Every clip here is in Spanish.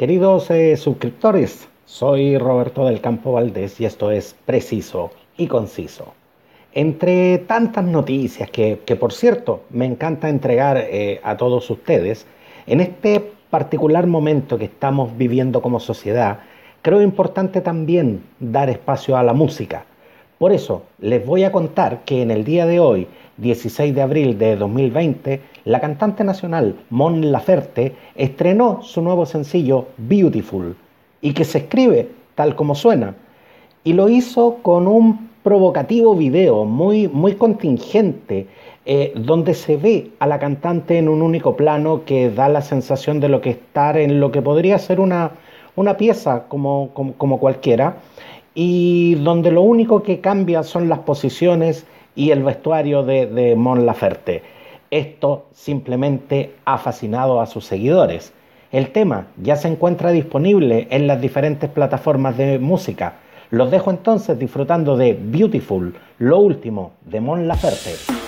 Queridos eh, suscriptores, soy Roberto del Campo Valdés y esto es Preciso y Conciso. Entre tantas noticias que, por cierto, me encanta entregar eh, a todos ustedes, en este particular momento que estamos viviendo como sociedad, creo importante también dar espacio a la música. Por eso les voy a contar que en el día de hoy 16 de abril de 2020, la cantante nacional Mon Laferte estrenó su nuevo sencillo Beautiful y que se escribe tal como suena. Y lo hizo con un provocativo video muy, muy contingente, eh, donde se ve a la cantante en un único plano que da la sensación de lo que estar en lo que podría ser una, una pieza como, como cualquiera, y donde lo único que cambia son las posiciones y el vestuario de, Mon Laferte. Esto simplemente ha fascinado a sus seguidores. El tema ya se encuentra disponible en las diferentes plataformas de música. Los dejo entonces disfrutando de Beautiful, lo último de Mon Laferte.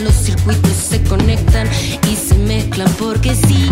Los circuitos se conectan y se mezclan porque sí,